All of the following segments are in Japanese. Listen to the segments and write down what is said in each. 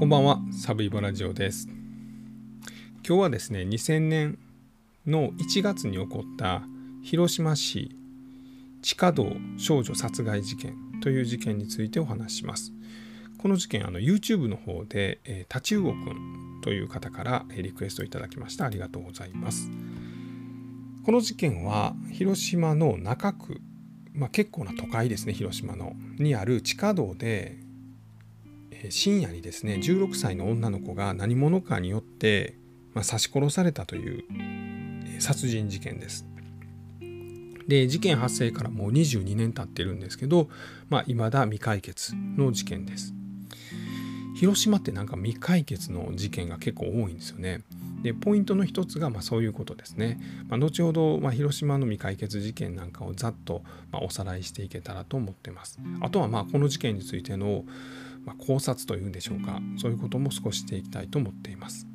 こんばんは、サブイボラジオです。今日はですね、2000年の1月に起こった広島市地下道少女殺害事件という事件についてお話します。この事件、あの YouTube の方で、えー、タチウオくんという方からリクエストいただきました。ありがとうございます。この事件は広島の中区、まあ、結構な都会ですね、広島の、にある地下道で深夜にですね16歳の女の子が何者かによって、まあ、刺し殺されたという殺人事件です。で事件発生からもう22年経ってるんですけど、まあ、未だ未解決の事件です。広島ってなんか未解決の事件が結構多いんですよね。でポイントの一つがまそういうことですね。まあ、後ほどま広島の未解決事件なんかをざっとまおさらいしていけたらと思ってます。あとはまあこの事件についてのまあ、考察というんでしょうかそういうことも少ししていきたいと思っています。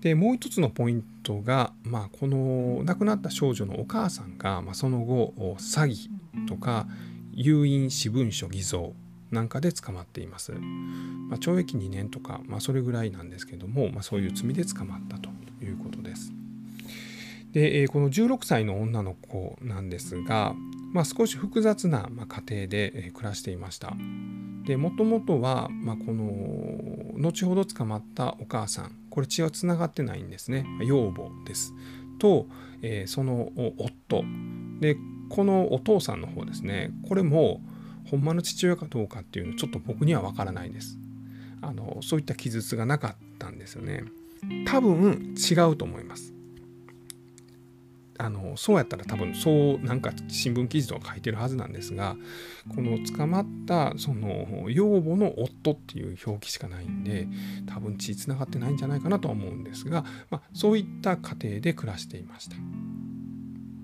でもう一つのポイントが、まあ、この亡くなった少女のお母さんが、まあ、その後詐欺とか誘引私文書偽造なんかで捕まっています。まあ、懲役2年とか、まあ、それぐらいなんですけども、まあ、そういう罪で捕まったということです。でこの16歳の女の子なんですが、まあ、少し複雑な家庭で暮らしていました。もともとは、まあ、この後ほど捕まったお母さんこれ血はつながってないんですね。養母です。と、その夫。でこのお父さんの方ですねこれもほんまの父親かどうかっていうのちょっと僕には分からないです。あのそういった記述がなかったんですよね。多分違うと思います。あのそうやったら多分そうなんか新聞記事とか書いてるはずなんですがこの捕まったその養母の夫っていう表記しかないんで多分血つながってないんじゃないかなとは思うんですが、まあ、そういった家庭で暮らしていました。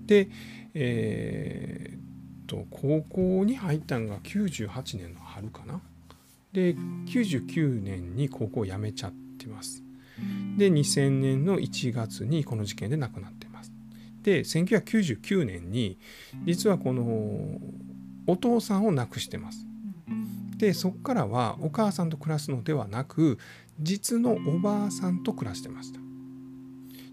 で、えー、っと高校に入ったのが98年の春かな。で99年に高校を辞めちゃってます。で2000年の1月にこの事件で亡くなって。で1999年に実はこのお父さんを亡くしてます。でそこからはお母さんと暮らすのではなく実のおばあさんと暮らしてました。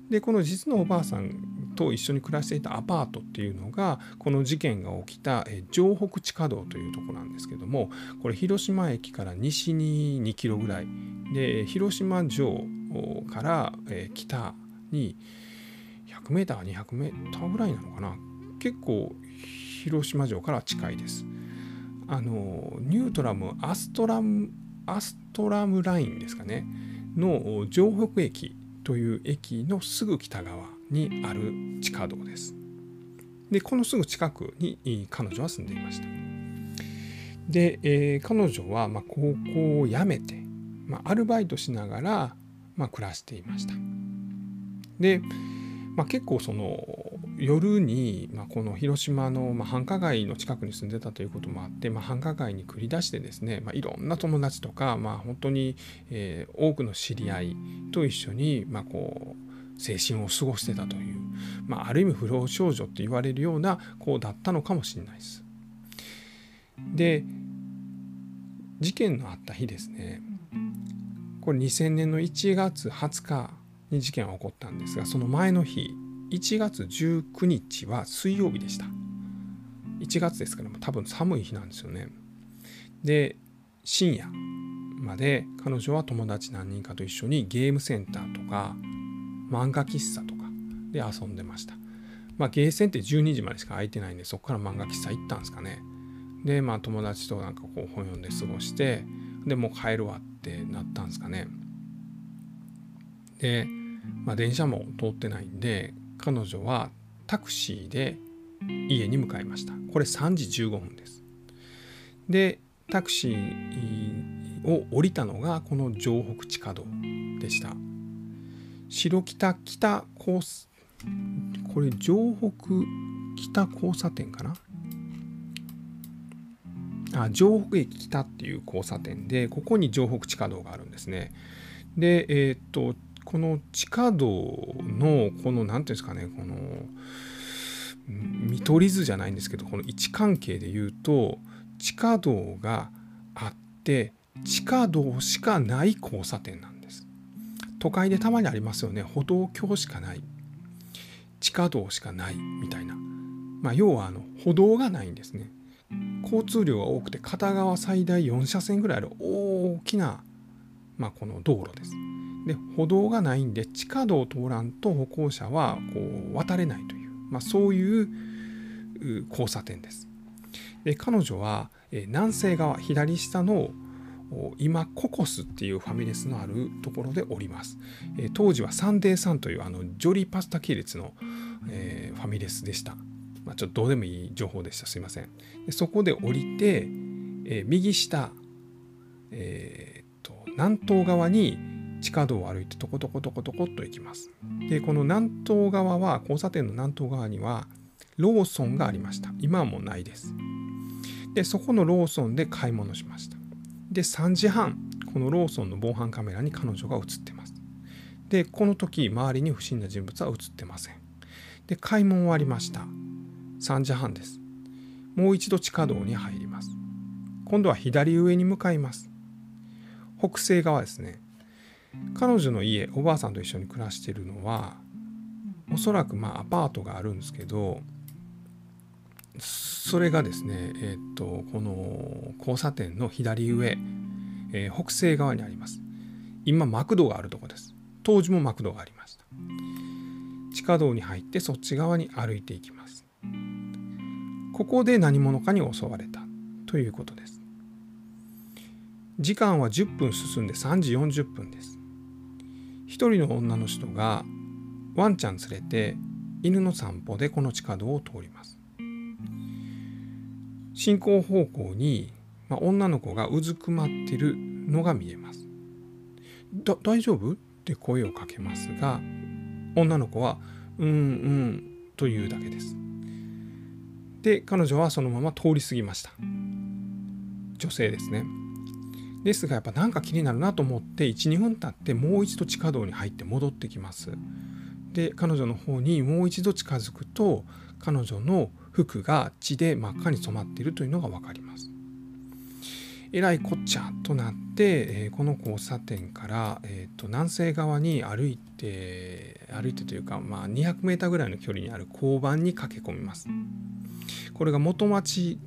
でこの実のおばあさんと一緒に暮らしていたアパートっていうのがこの事件が起きた城北地下道というとこなんですけどもこれ広島駅から西に2キロぐらいで広島城から北に 100m200m ぐらいなのかな。結構広島城から近いです。あのニュートラムアストラムアストラムラインですかね。の城北駅という駅のすぐ北側にある地下道です。でこのすぐ近くに彼女は住んでいました。で、えー、彼女はま高校を辞めて、まアルバイトしながら、ま暮らしていました。でまあ、結構その夜に、まあ、この広島の、まあ、繁華街の近くに住んでたということもあって、まあ、繁華街に繰り出してですね、まあ、いろんな友達とか、まあ、本当に、えー、多くの知り合いと一緒に、まあ、こう青春を過ごしてたという、まあ、ある意味不老少女って言われるような子だったのかもしれないです。で事件のあった日ですねこれ2000年の1月20日に事件は起こったんですがその前の日1月19日は水曜日でした。1月ですから多分寒い日なんですよね。で深夜まで彼女は友達何人かと一緒にゲームセンターとか漫画喫茶とかで遊んでました。まあゲーセンって12時までしか空いてないんでそこから漫画喫茶行ったんですかね。でまあ友達となんかこう本読んで過ごしてでもう帰るわってなったんですかね。でまあ、電車も通ってないんで彼女はタクシーで家に向かいました。これ3時15分です。でタクシーを降りたのがこの城北地下道でした。白北北交これ城北北交差点かな？あ城北駅北っていう交差点でここに城北地下道があるんですね。でえー、っとこの地下道のこの何ていうんですかねこの見取り図じゃないんですけどこの位置関係で言うと地下道があって地下道しかない交差点なんです。都会でたまにありますよね。歩道橋しかない。地下道しかないみたいな、まあ、要はあの歩道がないんですね。交通量が多くて片側最大4車線ぐらいある大きな、まあ、この道路です。で歩道がないんで地下道を通らんと歩行者はこう渡れないという、まあ、そういう交差点です。で彼女は南西側左下の今ココスっていうファミレスのあるところでおります、当時はサンデーさんというあのジョリーパスタ系列の、え、ファミレスでした、まあ、ちょっとどうでもいい情報でした。すいません。でそこで降りて、えー、右下、えー、っと南東側に地下道を歩いてトコトコトコトコっと行きます。でこの南東側は交差点の南東側にはローソンがありました。今はもうないです。でそこのローソンで買い物しました。で3時半このローソンの防犯カメラに彼女が映ってます。でこの時周りに不審な人物は映ってません。で買い物終わりました。3時半です。もう一度地下道に入ります。今度は左上に向かいます。北西側ですね。彼女の家おばあさんと一緒に暮らしているのはおそらくまあアパートがあるんですけどそれがですね、えー、っとこの交差点の左上、えー、北西側にあります。今マクドがあるとこです。当時もマクドがありました。地下道に入ってそっち側に歩いていきます。ここで何者かに襲われた。ということです。時間は10分進んで3時40分です。一人の女の人がワンちゃん連れて犬の散歩でこの地下道を通ります進行方向に、まあ、女の子がうずくまってるのが見えます。だ大丈夫？って声をかけますが女の子は「うんうん」というだけです。で彼女はそのまま通り過ぎました。女性ですね。ですがやっぱなんか気になるなと思って12分経ってもう一度地下道に入って戻ってきます。で彼女の方にもう一度近づくと彼女の服が血で真っ赤に染まっているというのが分かります。えらいこっちゃとなって、え、この交差点から、えーと、南西側に歩いて歩いてというか、まあ、200メーターぐらいの距離にある交番に駆け込みます。これが元町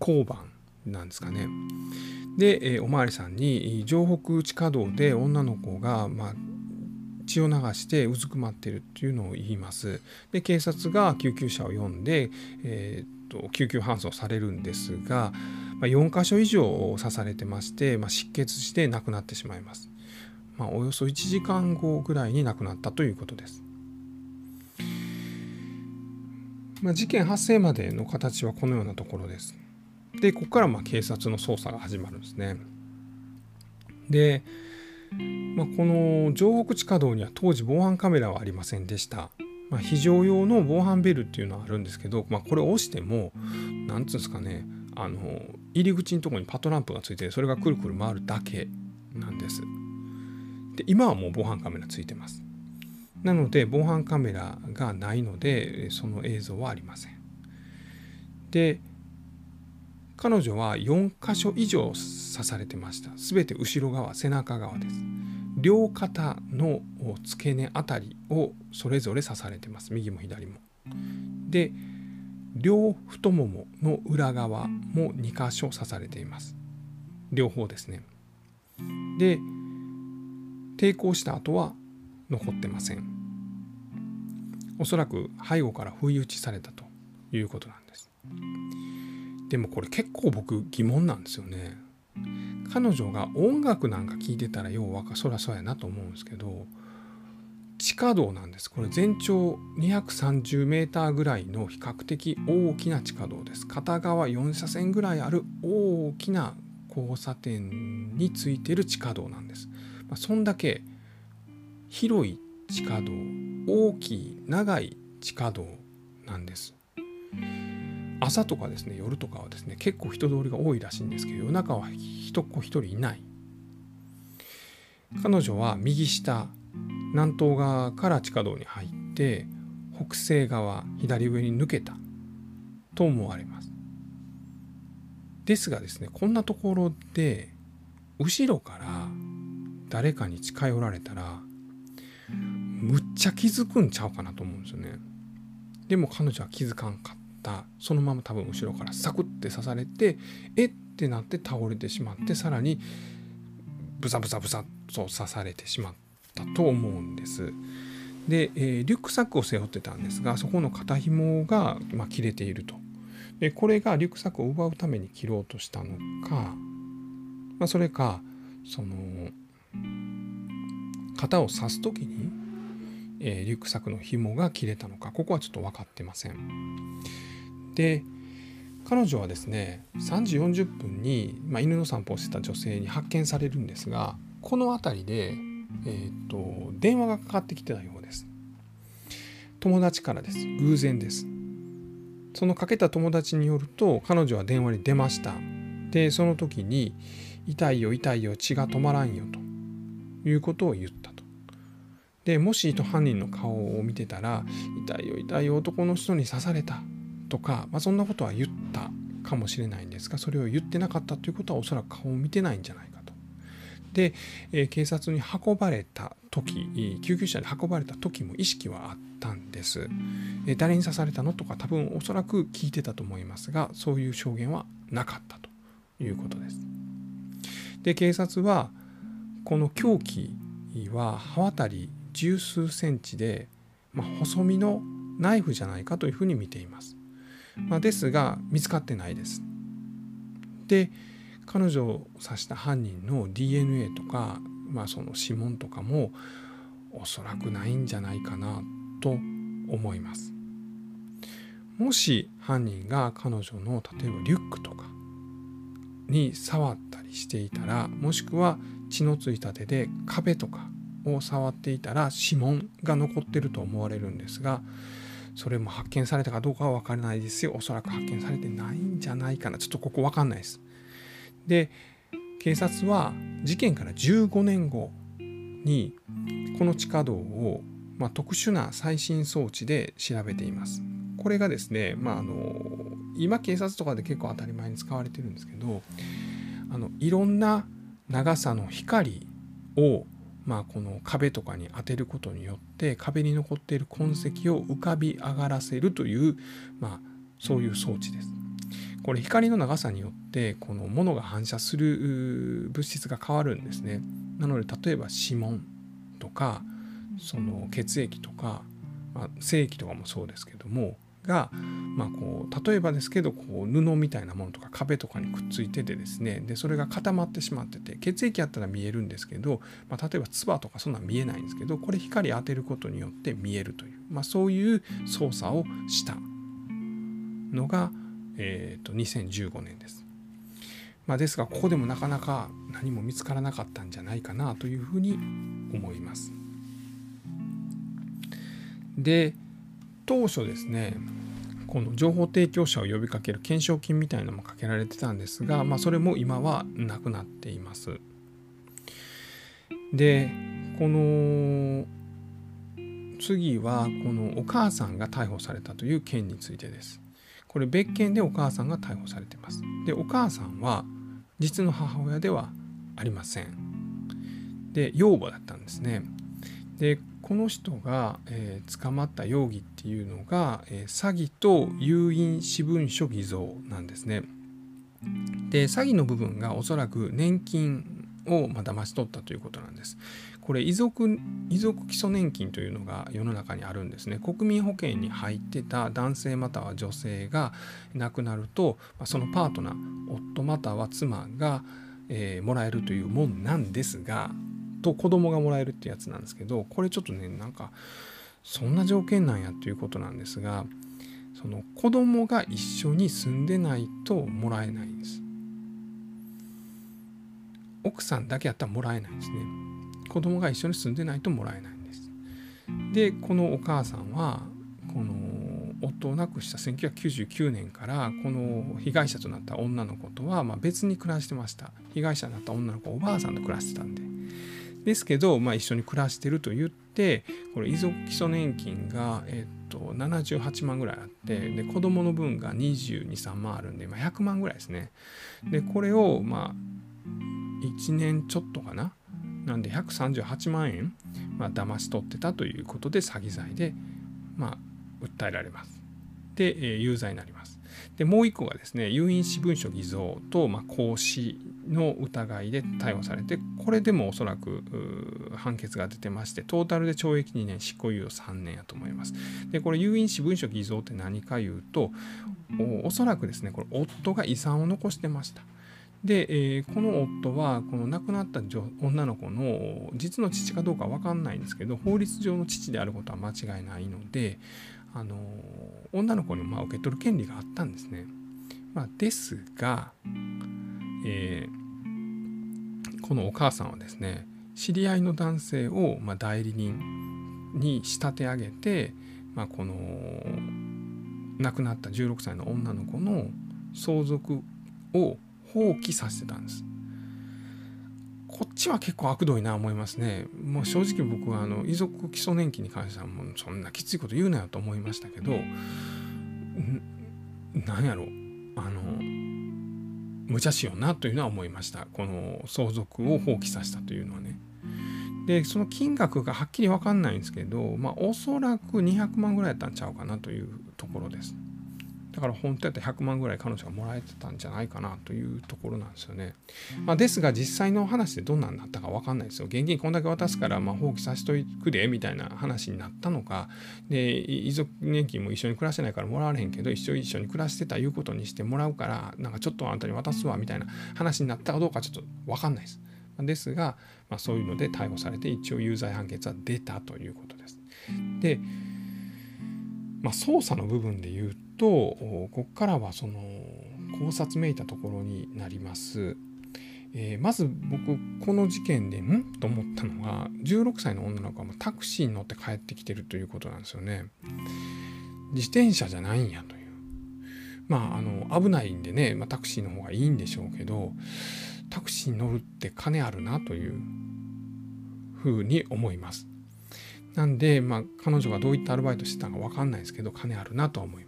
交番なんですかね。で、えー、お巡りさんに城北地下道で女の子が、まあ、血を流してうずくまっているっていうのを言います。で警察が救急車を呼んで、えー、と救急搬送されるんですが、まあ、4箇所以上刺されてまして、まあ、失血して亡くなってしまいます。まあ、およそ1時間後ぐらいに亡くなったということです。まあ、事件発生までの形はこのようなところです。でここからま警察の捜査が始まるんですね。でまあ、この城北地下道には当時防犯カメラはありませんでした。まあ、非常用の防犯ベルっていうのはあるんですけど、まあ、これを押しても何つうんですかねあの入り口のとこにパトランプがついてそれがくるくる回るだけなんです。で今はもう防犯カメラついてます。なので防犯カメラがないのでその映像はありません。で彼女は4箇所以上刺されてました。全て後ろ側背中側です。両肩の付け根あたりをそれぞれ刺されてます。右も左も。で両太ももの裏側も2箇所刺されています。両方ですね。で抵抗した後は残ってません。おそらく背後から不意打ちされたということなんです。でもこれ結構僕疑問なんですよね。彼女が音楽なんか聴いてたらようわかそらそうやなと思うんですけど地下道なんです。これ全長230メーターぐらいの比較的大きな地下道です。片側4車線ぐらいある大きな交差点についてる地下道なんです、まあ、そんだけ広い地下道大きい長い地下道なんです。朝とかですね夜とかはですね結構人通りが多いらしいんですけど夜中は人っ子一人いない。彼女は右下南東側から地下道に入って北西側左上に抜けた。と思われます。ですがですねこんなところで後ろから誰かに近寄られたらむっちゃ気づくんちゃうかなと思うんですよね。でも彼女は気づかんかったそのまま多分後ろからサクッて刺されてえってなって倒れてしまってさらにブサブサブサと刺されてしまったと思うんです。で、えー、リュックサックを背負ってたんですがそこの肩紐が、まあ、切れていると。でこれがリュックサックを奪うために切ろうとしたのか、まあ、それかその肩を刺す時に、えー、リュックサックの紐が切れたのかここはちょっと分かってません。で彼女はですね3時40分に、まあ、犬の散歩をしてた女性に発見されるんですがこの辺りで、えーと、電話がかかってきてたようです。友達からです偶然です。そのかけた友達によると彼女は電話に出ました。でその時に「痛いよ痛いよ血が止まらんよ」ということを言っ。でもし犯人の顔を見てたら「痛いよ痛いよ男の人に刺された」とか、まあ、そんなことは言ったかもしれないんですがそれを言ってなかったということはおそらく顔を見てないんじゃないかと。で、えー、警察に運ばれた時救急車で運ばれた時も意識はあったんです。えー、誰に刺されたのとか多分おそらく聞いてたと思いますがそういう証言はなかったということです。で警察はこの凶器は刃渡り十数センチで、まあ、細身のナイフじゃないかというふうに見ています。まあ、ですが見つかってないです。で彼女を刺した犯人の DNA とか、まあ、その指紋とかもおそらくないんじゃないかなと思います。もし犯人が彼女の例えばリュックとかに触ったりしていたらもしくは血のついた手で壁とかを触っていたら指紋が残ってると思われるんですがそれも発見されたかどうかは分からないですよおそらく発見されてないんじゃないかなちょっとここ分かんないです。で警察は事件から15年後にこの地下道を、まあ、特殊な最新装置で調べています。これがですね、まあ、あの今警察とかで結構当たり前に使われてるんですけどあのいろんな長さの光をまあ、この壁とかに当てることによって壁に残っている痕跡を浮かび上がらせるという、まあ、そういう装置です。これ光の長さによってこの物が反射する物質が変わるんですね。なので例えば指紋とかその血液とか、まあ、精液とかもそうですけどもが、まあ、こう例えばですけどこう布みたいなものとか壁とかにくっついててですねでそれが固まってしまってて血液やったら見えるんですけど、まあ、例えば唾とかそんなん見えないんですけどこれ光当てることによって見えるという、まあ、そういう操作をしたのが、えー、と2015年です。まあ、ですがここでもなかなか何も見つからなかったんじゃないかなというふうに思います。で当初ですねこの情報提供者を呼びかける懸賞金みたいなのもかけられてたんですが、まあ、それも今はなくなっています。でこの次はこのお母さんが逮捕されたという件についてです。これ別件でお母さんが逮捕されてます。でお母さんは実の母親ではありません。で養母だったんですね。でこの人が、えー、捕まった容疑っていうのが、えー、詐欺と有印私文書偽造なんですね。で詐欺の部分がおそらく年金を、まあ、騙し取ったということなんです。これ遺族遺族基礎年金というのが世の中にあるんですね。国民保険に入ってた男性または女性が亡くなると、ま、そのパートナー夫または妻が、えー、もらえるというもんなんですがと子供がもらえるってやつなんですけどこれちょっとねなんかそんな条件なんやっていうことなんですがその子供が一緒に住んでないともらえないんです。奥さんだけやったらもらえないんですね。子供が一緒に住んでないともらえないんです。でこのお母さんはこの夫を亡くした1999年からこの被害者となった女の子とはま別に暮らしてました。被害者になった女の子おばあさんと暮らしてたんで。ですけど、まあ、一緒に暮らしてると言ってこれ遺族基礎年金が、えっと、78万ぐらいあってで子供の分が223万あるんで、まあ、100万ぐらいですね。でこれをまあ1年ちょっとかな？なんで138万円、まあ、騙し取ってたということで詐欺罪で、まあ、訴えられます。で、え、有罪になります。でもう一個がですね有印私文書偽造と、まあ、行使の疑いで逮捕されてこれでもおそらく判決が出てましてトータルで懲役2年執行猶予3年やと思います。でこれ有印私文書偽造って何か言うとおそらくですねこれ夫が遺産を残してました。で、えー、この夫はこの亡くなった女の子の実の父かどうか分かんないんですけど法律上の父であることは間違いないのであの女の子にまあ受け取る権利があったんですね。まあ、ですが、えー、このお母さんはですね知り合いの男性をまあ代理人に仕立て上げて、まあ、この亡くなった16歳の女の子の相続を放棄させてたんです。こっちは結構悪どいな思いますね。もう正直僕はあの遺族基礎年金に関してはもうそんなきついこと言うなよと思いましたけど何やろあの無茶しようなというのは思いましたこの相続を放棄させたというのはね。でその金額がはっきり分かんないんですけどまあおそらく200万ぐらいやったんちゃうかなというところです。だから本当やったら100万ぐらい彼女がもらえてたんじゃないかなというところなんですよね。まあ、ですが実際の話でどんなんなったか分かんないですよ。現金こんだけ渡すからまあ放棄させとくでみたいな話になったのかで遺族年金も一緒に暮らしてないからもらわれへんけど一緒一緒に暮らしてたいうことにしてもらうからなんかちょっとあんたに渡すわみたいな話になったかどうかちょっと分かんないです。ですが、まあ、そういうので逮捕されて一応有罪判決は出たということです。で、まあ、捜査の部分で言うとここからはその考察めいたところになります。えー、まず僕この事件でん？と思ったのが16歳の女の子はタクシーに乗って帰ってきてるということなんですよね。自転車じゃないんやという。まああの危ないんでね、まあ、タクシーの方がいいんでしょうけどタクシーに乗るって金あるなというふうに思います。なんで、まあ、彼女がどういったアルバイトしてたのか分かんないですけど金あるなとは思いました。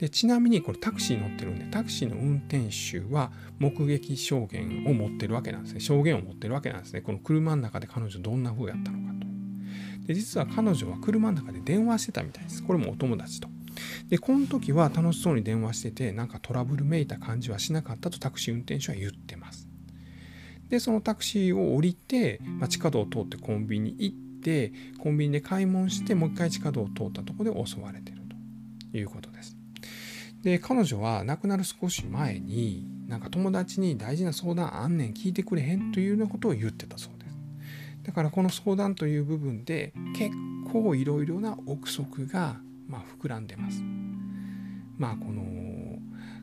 でちなみにこれタクシー乗ってるんでタクシーの運転手は目撃証言を持ってるわけなんですね。証言を持ってるわけなんですね。この車の中で彼女どんな風やったのかと。で実は彼女は車の中で電話してたみたいです。これもお友達と。でこの時は楽しそうに電話しててなんかトラブルめいた感じはしなかったとタクシー運転手は言ってます。でそのタクシーを降りて、まあ、地下道を通ってコンビニ行ってコンビニで買い物してもう一回地下道を通ったとこで襲われてるということです。で彼女は亡くなる少し前になんか友達に大事な相談あんねん聞いてくれへんというようなことを言ってたそうです。だからこの相談という部分で結構いろいろな憶測がまあ膨らんでます。まあこの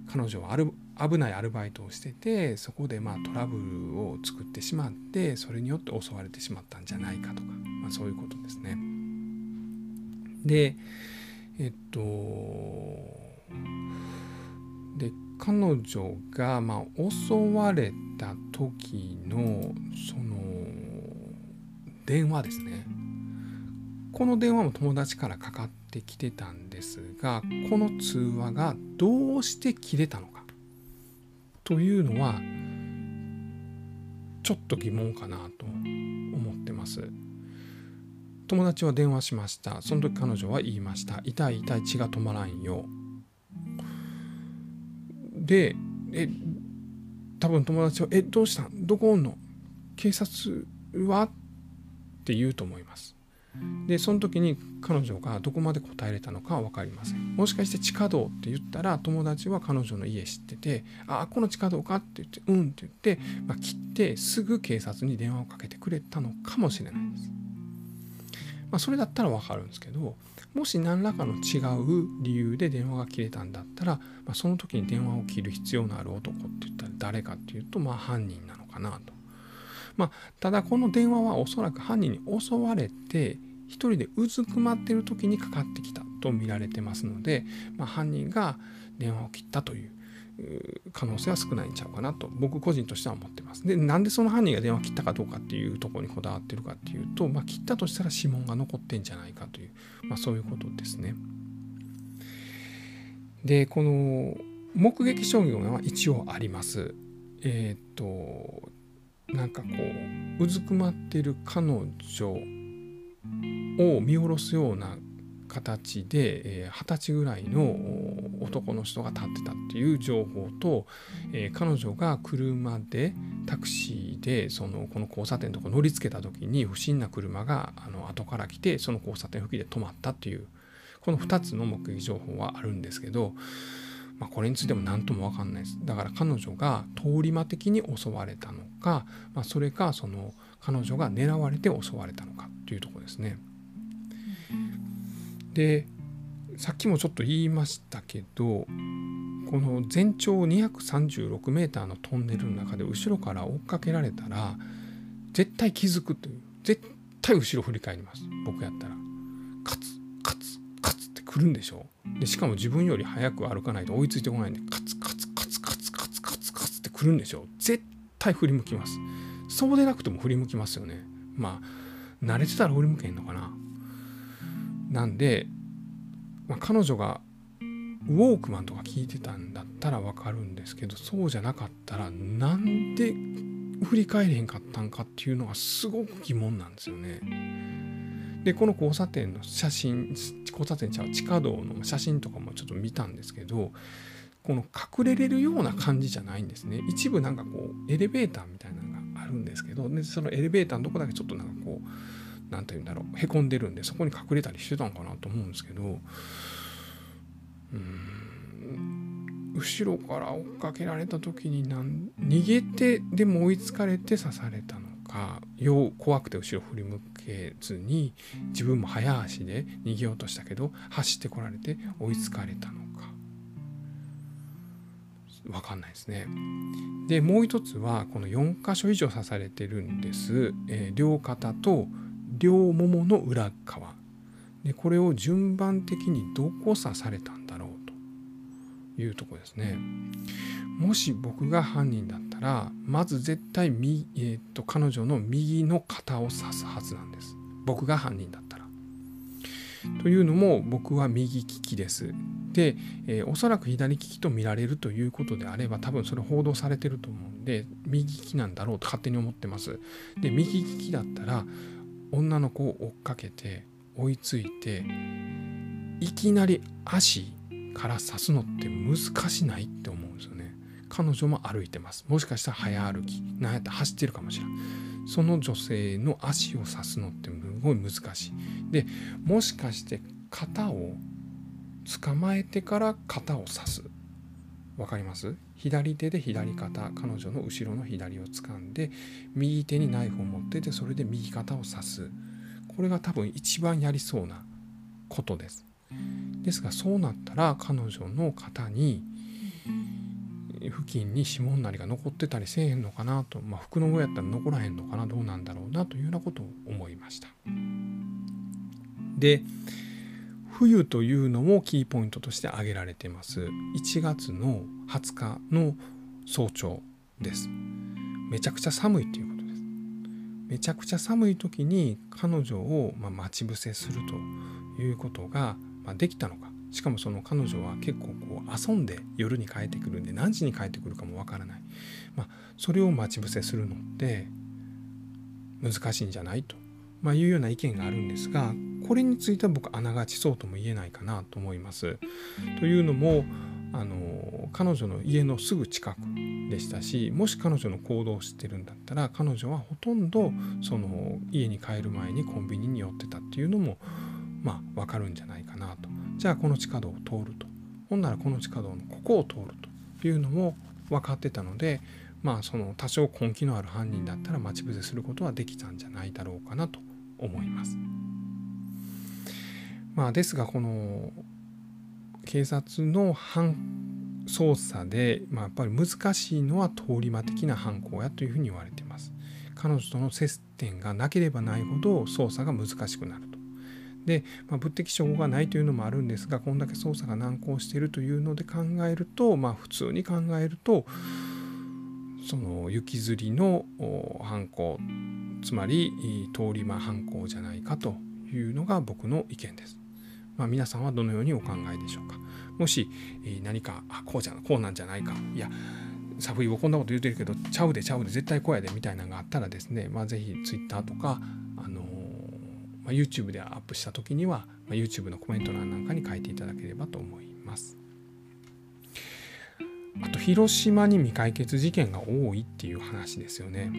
彼女はある危ないアルバイトをしててそこでまあトラブルを作ってしまってそれによって襲われてしまったんじゃないかとか、まあ、そういうことですね。でえっと彼女がまあ襲われた時のその電話ですね。この電話も友達からかかってきてたんですがこの通話がどうして切れたのか。というのはちょっと疑問かなと思ってます。友達は電話しました。その時彼女は言いました。痛い痛い血が止まらんよ。でえ多分友達は「えどうしたん？どこおんの？警察は?」って言うと思います。でその時に彼女がどこまで答えれたのかは分かりませんもしかして地下道って言ったら友達は彼女の家知ってて「ああこの地下道か?」って言って「うん」って言って、まあ、切ってすぐ警察に電話をかけてくれたのかもしれないです。まあ、それだったら分かるんですけどもし何らかの違う理由で電話が切れたんだったら、まあ、その時に電話を切る必要のある男って言ったら誰かっていうと、まあ、犯人なのかなと。まあ、ただこの電話はおそらく犯人に襲われて一人でうずくまってる時にかかってきたと見られてますので、まあ、犯人が電話を切ったという可能性は少ないんちゃうかなと僕個人としては思ってます。でなんでその犯人が電話切ったかどうかっていうところにこだわってるかっていうと、まあ、切ったとしたら指紋が残ってんじゃないかという、まあ、そういうことですね。でこの目撃証言は一応あります。えっ、となんかこううずくまってる彼女を見下ろすような形で二十、歳ぐらいの男の人が立ってたっていう情報と、え、彼女が車でタクシーでそのこの交差点とこ乗りつけた時に不審な車があの後から来てその交差点付近で止まったっていうこの2つの目撃情報はあるんですけど、まあ、これについても何とも分かんないですだから彼女が通り魔的に襲われたのか、まあ、それかその彼女が狙われて襲われたのかというとこですね。でさっきもちょっと言いましたけどこの全長236メーターのトンネルの中で後ろから追っかけられたら絶対気づくという絶対後ろ振り返ります。僕やったら。カツカツカツって来るんでしょでしかも自分より早く歩かないと追いついてこないんでカツカツカツカツカツカツカツって来るんでしょ絶対振り向きます。そうでなくても振り向きますよね。まあ慣れてたら振り向けへんのかな。なんで、まあ、彼女がウォークマンとか聞いてたんだったら分かるんですけどそうじゃなかったらなんで振り返れへんかったんかっていうのがすごく疑問なんですよね。でこの交差点の写真交差点ちゃう地下道の写真とかもちょっと見たんですけどこの隠れれるような感じじゃないんですね一部なんかこうエレベーターみたいなのがあるんですけどでそのエレベーターのとこだけちょっとなんかこう何て言うんだろうへこんでるんでそこに隠れたりしてたんかなと思うんですけどうん後ろから追っかけられた時になん逃げてでも追いつかれて刺されたのかよう怖くて後ろ振り向けずに自分も早足で逃げようとしたけど走ってこられて追いつかれたのか分かんないですね。でもう一つはこの4箇所以上刺されてるんです。えー、両肩と両ももの裏側。でこれを順番的にどこ刺されたんだろうというとこですね。もし僕が犯人だったらまず絶対右、えー、と彼女の右の肩を刺すはずなんです。僕が犯人だったら。というのも僕は右利きです。で、えー、おそらく左利きと見られるということであれば多分それ報道されてると思うんで右利きなんだろうと勝手に思ってます。で右利きだったら女の子を追っかけて追いついていきなり足から刺すのって難しないって思うんですよね。彼女も歩いてます。もしかしたら早歩き。なんやったら走ってるかもしれないその女性の足を刺すのってすごい難しい。でもしかして肩を捕まえてから肩を刺す。分かります？左手で左肩彼女の後ろの左を掴んで右手にナイフを持っててそれで右肩を刺す。これが多分一番やりそうなことです。ですがそうなったら彼女の肩に付近に指紋なりが残ってたりせえへんのかなと、まあ、服の上やったら残らへんのかなどうなんだろうなというようなことを思いました。で冬というのもキーポイントとして挙げられています。1月の20日の早朝です。めちゃくちゃ寒いということです。めちゃくちゃ寒い時に彼女をま待ち伏せするということがまできたのか。しかもその彼女は結構こう遊んで夜に帰ってくるんで何時に帰ってくるかもわからない、まあ、それを待ち伏せするのって難しいんじゃないと、まあ、いうような意見があるんですがこれについては僕あながちそうとも言えないかなと思います。というのもあの彼女の家のすぐ近くでしたしもし彼女の行動を知ってるんだったら彼女はほとんどその家に帰る前にコンビニに寄ってたっていうのもまあ分かるんじゃないかなとじゃあこの地下道を通るとほんならこの地下道のここを通るというのも分かってたのでまあその多少根気のある犯人だったら待ち伏せすることはできたんじゃないだろうかなと思います。まあ、ですがこの警察の犯捜査で、まあ、やっぱり難しいのは通り魔的な犯行やというふうに言われています。彼女との接点がなければないほど捜査が難しくなると。で、まあ、物的証拠がないというのもあるんですがこんだけ捜査が難航しているというので考えるとまあ普通に考えるとその雪吊りの犯行つまり通り魔犯行じゃないかというのが僕の意見です。まあ、皆さんはどのようにお考えでしょうかもし、何かあこうじゃこうなんじゃないかいやサフイボこんなこと言うてるけどちゃうでちゃうで絶対こうやでみたいなのがあったらですね、まあ、ぜひ Twitter とか、あのまあ、YouTube でアップした時には、まあ、YouTube のコメント欄なんかに書いていただければと思います。あと広島に未解決事件が多いっていう話ですよね。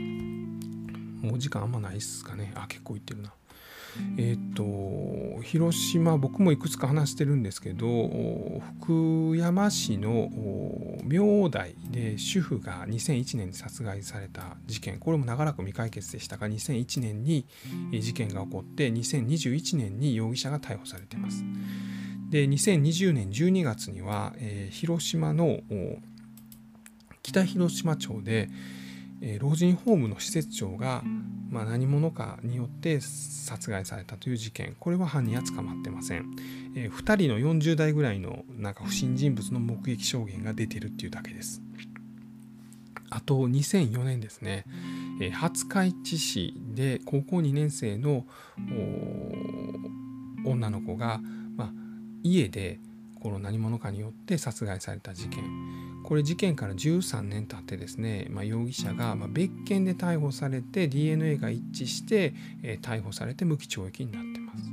もう時間あんまないっすかね。あ結構言ってるな。えっ、と広島僕もいくつか話してるんですけど福山市の明大で主婦が2001年に殺害された事件これも長らく未解決でしたが2001年に事件が起こって2021年に容疑者が逮捕されています。で2020年12月には、えー、広島の北広島町で、えー、老人ホームの施設長がまあ、何者かによって殺害されたという事件。これは犯人は捕まってません、えー、2人の40代ぐらいのなんか不審人物の目撃証言が出てるっていうだけです。あと2004年ですね、えー、廿日市市で高校2年生の女の子が、家でこの何者かによって殺害された事件これ事件から13年経ってですね、まあ、容疑者が別件で逮捕されて DNA が一致して、え、逮捕されて無期懲役になってます。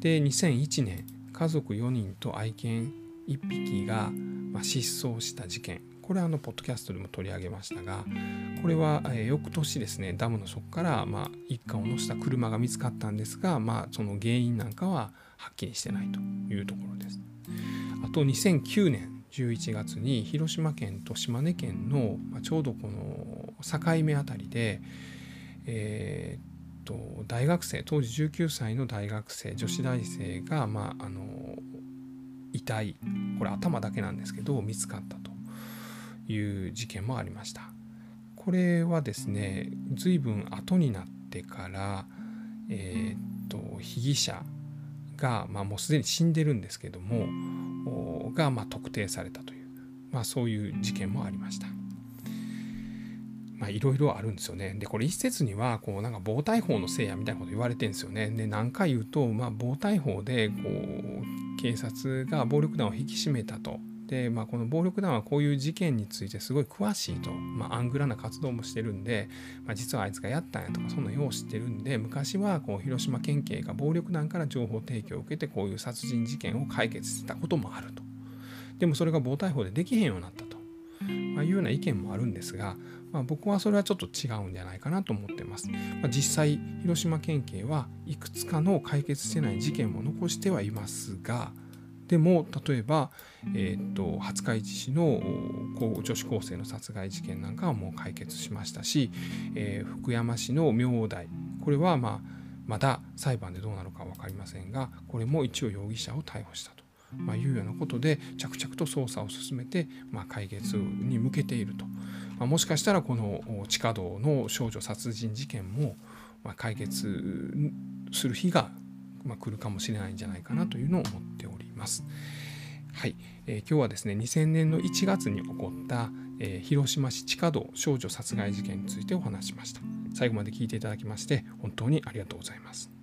で2001年家族4人と愛犬1匹が、ま失踪した事件これはあのポッドキャストでも取り上げましたがこれは、え翌年ですねダムの底から、まあ、一家を乗せた車が見つかったんですが、まあ、その原因なんかははっきりしてないというところです。あと2009年11月に広島県と島根県の、ま、ちょうどこの境目あたりで、えー、と大学生当時19歳の大学生女子大生が、まあ、あの遺体これ頭だけなんですけど見つかったという事件もありました。これはですね随分後になってから、えー、っと被疑者が、まあ、もうすでに死んでるんですけどもがま特定されたという、まあ、そういう事件もありました。まあいろいろあるんですよね。でこれ一説にはこうなんか暴対法のせいやみたいなこと言われてるんですよね。で何回言うと、まあ、暴対法でこう警察が暴力団を引き締めたと。でまあ、この暴力団はこういう事件についてすごい詳しいと、まあ、アングラな活動もしてるんで、まあ、実はあいつがやったんやとかそんなよう知ってるんで昔はこう広島県警が暴力団から情報提供を受けてこういう殺人事件を解決してたこともあると。でもそれが暴対法でできへんようになったと、まあ、いうような意見もあるんですが、まあ、僕はそれはちょっと違うんじゃないかなと思ってます。まあ、実際広島県警はいくつかの解決してない事件も残してはいますがでも例えば、えーと、廿日市市の女子高生の殺害事件なんかはもう解決しましたし、えー、福山市の明大これはまあまだ裁判でどうなるか分かりませんがこれも一応容疑者を逮捕したと。まあ、いうようなことで着々と捜査を進めて、まあ、解決に向けていると、まあ、もしかしたらこの地下道の少女殺人事件も、ま、解決する日が、ま、来るかもしれないんじゃないかなというのを思っておりますます。はい、えー、今日はですね2000年の1月に起こった、えー、広島市地下道少女殺害事件についてお話しました。最後まで聞いていただきまして本当にありがとうございます。